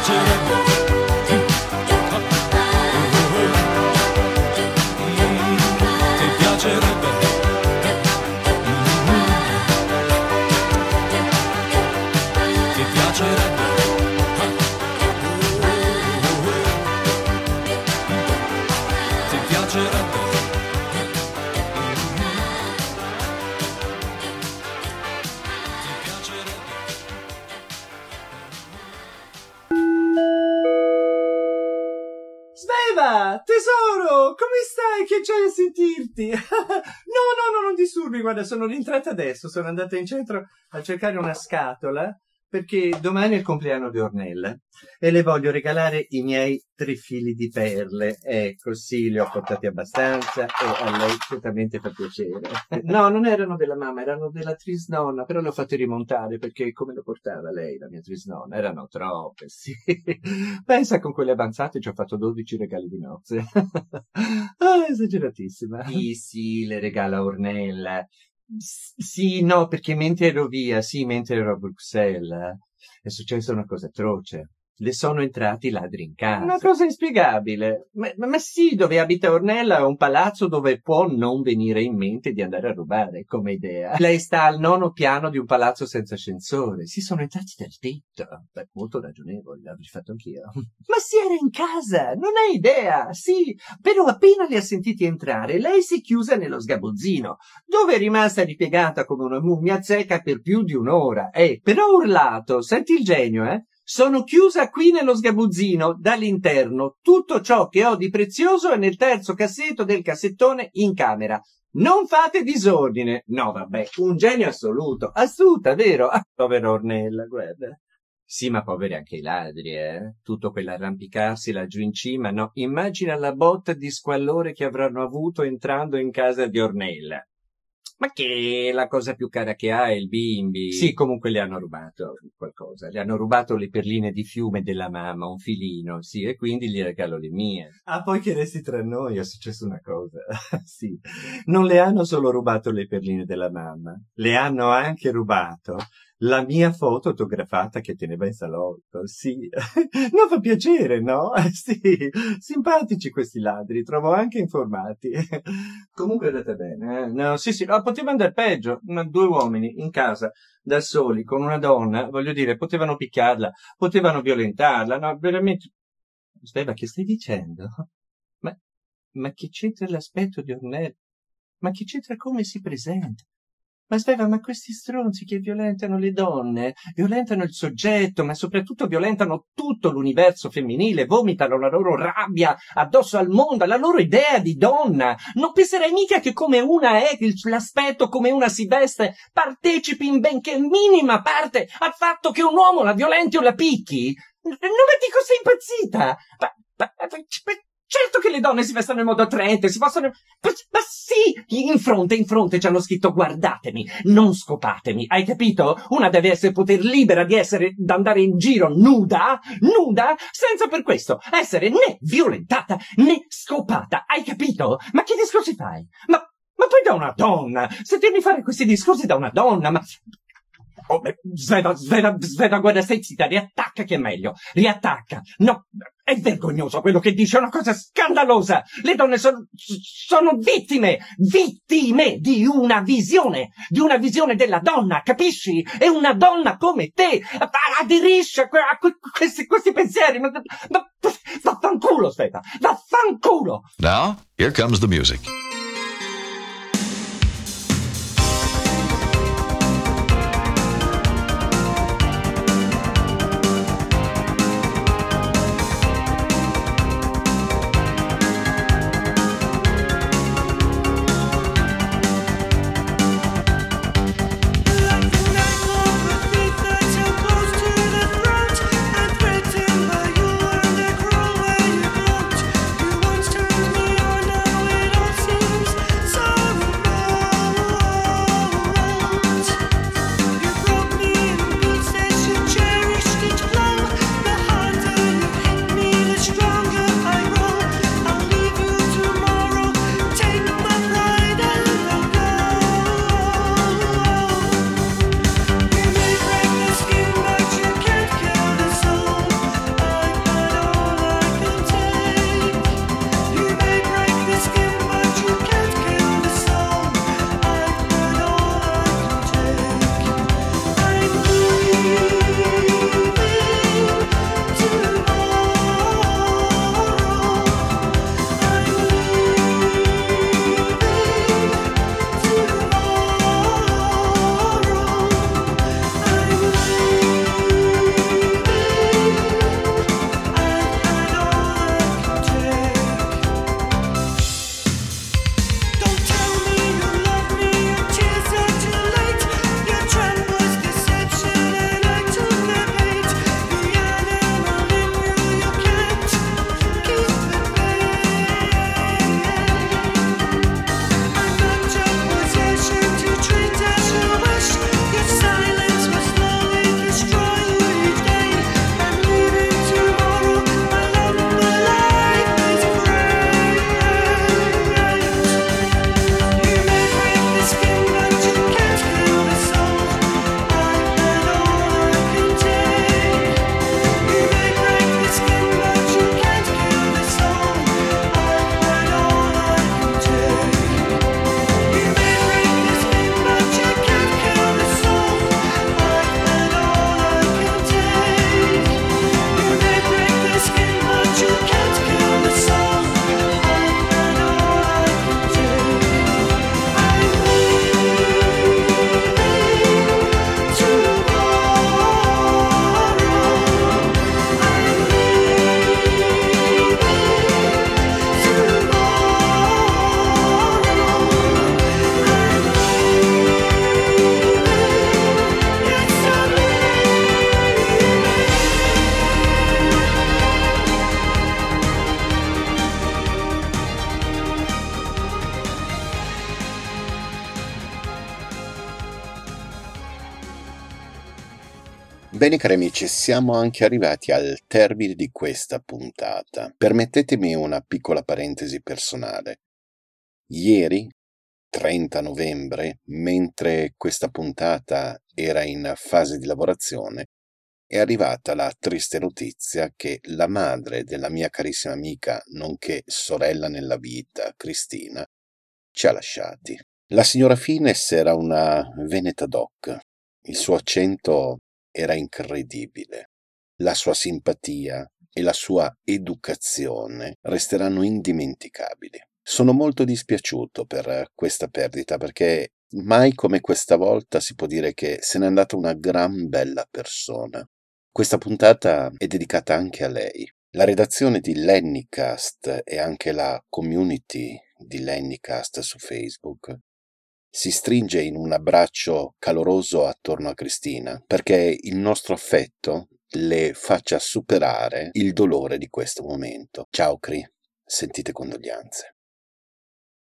Ti Sveva, tesoro, come stai? Che c'hai a sentirti? no, no, no, non disturbi, guarda, sono rientrata adesso, sono andata in centro a cercare una scatola perché domani è il compleanno di Ornella e le voglio regalare i miei tre fili di perle. Ecco, sì, li ho portati abbastanza e a lei certamente fa piacere. No, non erano della mamma, erano della trisnonna, però le ho fatte rimontare perché come lo portava lei, la mia trisnonna? Erano troppe, sì. Pensa con quelle avanzate ci ho fatto 12 regali di nozze. ah, esageratissima. Sì, sì, le regala Ornella. Sì, no, perché mentre ero via, sì, mentre ero a Bruxelles, è successa una cosa atroce. Le sono entrati i ladri in casa. Una cosa inspiegabile. Ma, ma- sì, dove abita Ornella è un palazzo dove può non venire in mente di andare a rubare, come idea. Lei sta al nono piano di un palazzo senza ascensore. Si sono entrati dal tetto. Beh, molto ragionevole, l'avrei fatto anch'io. Ma si era in casa, non hai idea. Sì, però appena li ha sentiti entrare, lei si è chiusa nello sgabuzzino, dove è rimasta ripiegata come una mummia zecca per più di un'ora. Eh, però ha urlato, senti il genio, eh? Sono chiusa qui nello sgabuzzino, dall'interno. Tutto ciò che ho di prezioso è nel terzo cassetto del cassettone in camera. Non fate disordine. No, vabbè, un genio assoluto. Assoluta, vero? Ah, povera Ornella, guarda. Sì, ma poveri anche i ladri, eh? Tutto quell'arrampicarsi laggiù in cima, no? Immagina la botta di squallore che avranno avuto entrando in casa di Ornella. Ma che la cosa più cara che ha è il bimbi. Sì, comunque le hanno rubato qualcosa. Le hanno rubato le perline di fiume della mamma, un filino, sì, e quindi gli regalo le mie. Ah, poi che resti tra noi, è successa una cosa. sì. Non le hanno solo rubato le perline della mamma, le hanno anche rubato la mia foto autografata che teneva in salotto, sì. non fa piacere, no? Sì, simpatici questi ladri, trovo anche informati. Comunque è andata bene, eh? No, sì, sì, no, poteva andare peggio. Due uomini in casa, da soli, con una donna, voglio dire, potevano picchiarla, potevano violentarla, no, veramente. Sveva, che stai dicendo? Ma, ma che c'entra l'aspetto di Ornella? Ma che c'entra come si presenta? Ma Sveva, ma questi stronzi che violentano le donne, violentano il soggetto, ma soprattutto violentano tutto l'universo femminile, vomitano la loro rabbia addosso al mondo, la loro idea di donna. Non penserei mica che come una è, l'aspetto come una si veste, partecipi in benché minima parte al fatto che un uomo la violenti o la picchi. Non mi dico sei impazzita! Ma, ma- ma- ma- certo che le donne si vestono in modo attraente, si possono... Ma, sì! In fronte, in fronte ci hanno scritto guardatemi, non scopatemi, hai capito? Una deve essere poter libera di essere, d'andare in giro nuda, nuda, senza per questo essere né violentata né scopata, hai capito? Ma che discorsi fai? Ma, ma poi da una donna, sentirmi fare questi discorsi da una donna, ma... Oh, beh, Sveva, Sveva, Sveva, guarda, stai zitta, riattacca che è meglio, riattacca. No, è vergognoso quello che dice, è una cosa scandalosa. Le donne sono, sono vittime, vittime di una visione, di una visione della donna, capisci? E una donna come te aderisce a, a que- questi, questi pensieri, ma, ma vaffanculo, Sveva, vaffanculo! Now, here comes the music. Bene cari amici, siamo anche arrivati al termine di questa puntata. Permettetemi una piccola parentesi personale. Ieri, 30 novembre, mentre questa puntata era in fase di lavorazione, è arrivata la triste notizia che la madre della mia carissima amica, nonché sorella nella vita, Cristina, ci ha lasciati. La signora Fines era una veneta doc. Il suo accento era incredibile. La sua simpatia e la sua educazione resteranno indimenticabili. Sono molto dispiaciuto per questa perdita perché mai come questa volta si può dire che se n'è andata una gran bella persona. Questa puntata è dedicata anche a lei. La redazione di Lennycast e anche la community di Lennycast su Facebook si stringe in un abbraccio caloroso attorno a Cristina perché il nostro affetto le faccia superare il dolore di questo momento. Ciao Cri, sentite condoglianze.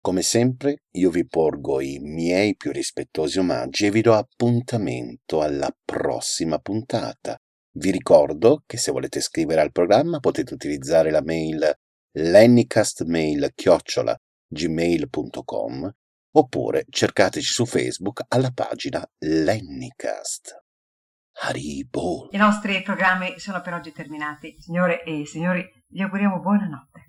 Come sempre io vi porgo i miei più rispettosi omaggi e vi do appuntamento alla prossima puntata. Vi ricordo che se volete scrivere al programma potete utilizzare la mail lennycastmail-gmail.com oppure cercateci su Facebook alla pagina Lennycast. Haribo. I nostri programmi sono per oggi terminati. Signore e signori, vi auguriamo buonanotte.